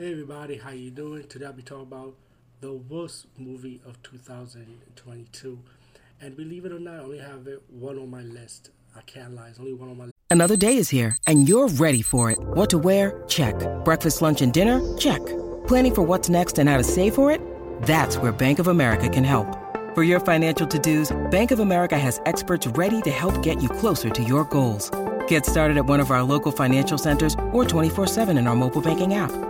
Hey everybody, how you doing? Today I'll be talking about the worst movie of 2022. And believe it or not, I only have it one on my list. I can't lie, it's only one on my list. Another day is here and you're ready for it. What to wear? Check. Breakfast, lunch, and dinner? Check. Planning for what's next and how to save for it? That's where Bank of America can help. For your financial to-dos, Bank of America has experts ready to help get you closer to your goals. Get started at one of our local financial centers or 24-7 in our mobile banking app.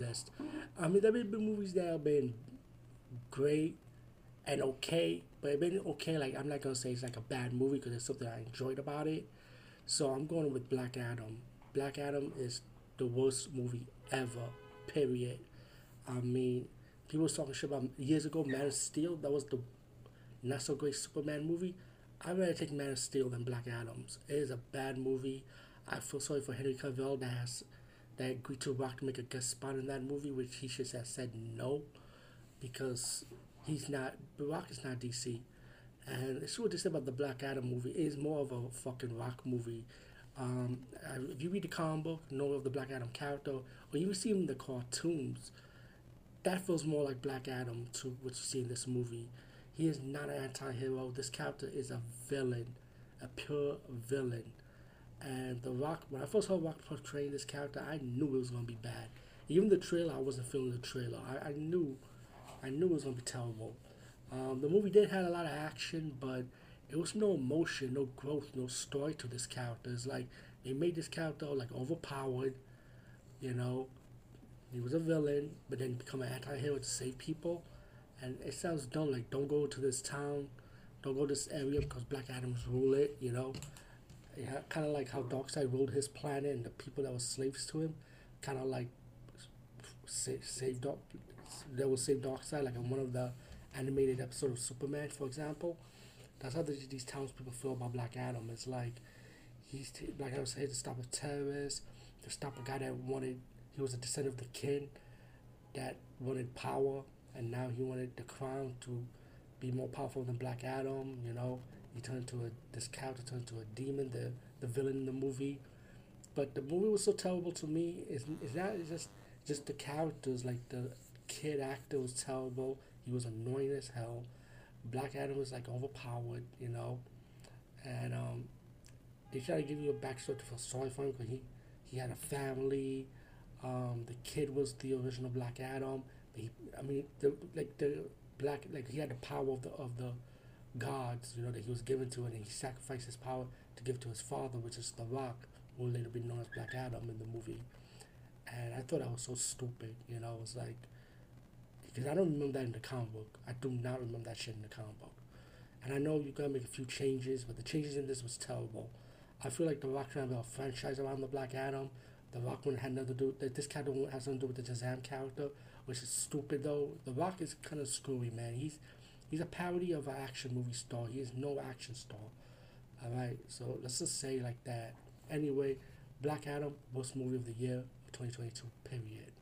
List. I mean, there have been movies that have been great and okay, but it's been okay. Like, I'm not to say it's like a bad movie because there's something I enjoyed about it. So I'm going with Black Adam. Black Adam is the worst movie ever, period. I mean, people was talking shit about years ago, Man of Steel. That was the not so great Superman movie. I'd rather take Man of Steel than Black Adams. It is a bad movie. I feel sorry for Henry Cavill that has that agreed to Rock to make a guest spot in that movie, which he should have said no, because he's not. Rock is not DC, and it's what they said about the Black Adam movie. It is more of a fucking Rock movie. Um, if you read the comic book, know of the Black Adam character, or you see him in the cartoons, that feels more like Black Adam to what you see in this movie. He is not an anti-hero. This character is a villain, a pure villain. And The Rock, when I first heard Rock portraying this character, I knew it was gonna be bad. Even the trailer, I wasn't feeling the trailer. I, I knew, I knew it was gonna be terrible. Um, the movie did have a lot of action, but it was no emotion, no growth, no story to this character. It's like they made this character like overpowered, you know. He was a villain, but then become an anti-hero to save people, and it sounds dumb. Like don't go to this town, don't go to this area because Black Adams rule it, you know yeah, kind of like how Darkseid ruled his planet and the people that were slaves to him, kind of like save, save Dark, that will save Darkseid, like in one of the animated episode of Superman, for example. That's how these, townspeople feel about Black Adam. It's like he's t- Black Adam said to stop a terrorist, to stop a guy that wanted he was a descendant of the king, that wanted power, and now he wanted the crown to be more powerful than Black Adam. You know, he turned into a this character turned into a demon, the the villain in the movie. But the movie was so terrible to me. Is is not it's just just the characters like the kid actor was terrible. He was annoying as hell. Black Adam was like overpowered, you know, and um, they try to give you a backstory to feel sorry for him because he he had a family. Um, the kid was the original Black Adam. He, I mean, the like the black like he had the power of the of the gods, you know, that he was given to, and he sacrificed his power to give to his father, which is The Rock, who will later be known as Black Adam in the movie. And I thought that was so stupid, you know, it was like, because I don't remember that in the comic book. I do not remember that shit in the comic book. And I know you gotta make a few changes, but the changes in this was terrible. I feel like The Rock trying to a franchise around the Black Adam. The Rock one had nothing to do. This character has something to do with the Shazam character, which is stupid though. The Rock is kind of screwy, man. He's He's a parody of an action movie star. He is no action star. Alright, so let's just say like that. Anyway, Black Adam, worst movie of the year, 2022, period.